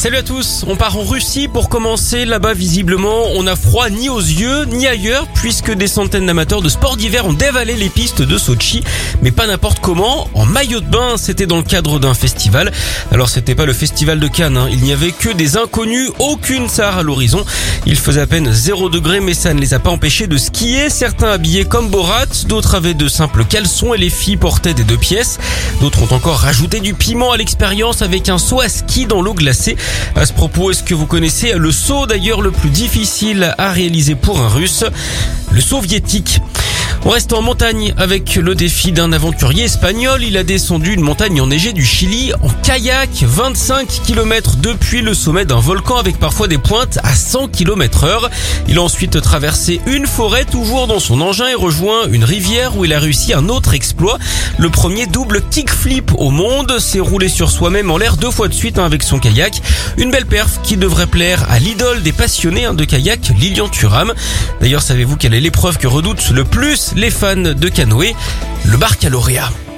Salut à tous, on part en Russie pour commencer. Là-bas, visiblement, on a froid ni aux yeux ni ailleurs puisque des centaines d'amateurs de sport d'hiver ont dévalé les pistes de Sochi. Mais pas n'importe comment, en maillot de bain, c'était dans le cadre d'un festival. Alors c'était pas le festival de Cannes, hein. il n'y avait que des inconnus, aucune Sahara à l'horizon. Il faisait à peine 0 degré mais ça ne les a pas empêchés de skier. Certains habillés comme Borat, d'autres avaient de simples caleçons et les filles portaient des deux pièces. D'autres ont encore rajouté du piment à l'expérience avec un saut à ski dans l'eau glacée. À ce propos, est-ce que vous connaissez le saut d'ailleurs le plus difficile à réaliser pour un russe? Le soviétique. On reste en montagne avec le défi d'un aventurier espagnol. Il a descendu une montagne enneigée du Chili en kayak, 25 km depuis le sommet d'un volcan avec parfois des pointes à 100 km heure. Il a ensuite traversé une forêt toujours dans son engin et rejoint une rivière où il a réussi un autre exploit. Le premier double kickflip au monde s'est roulé sur soi-même en l'air deux fois de suite hein, avec son kayak. Une belle perf qui devrait plaire à l'idole des passionnés hein, de kayak, Lilian Thuram. D'ailleurs, savez-vous quelle est l'épreuve que redoute le plus les fans de canoë, le baccalauréat.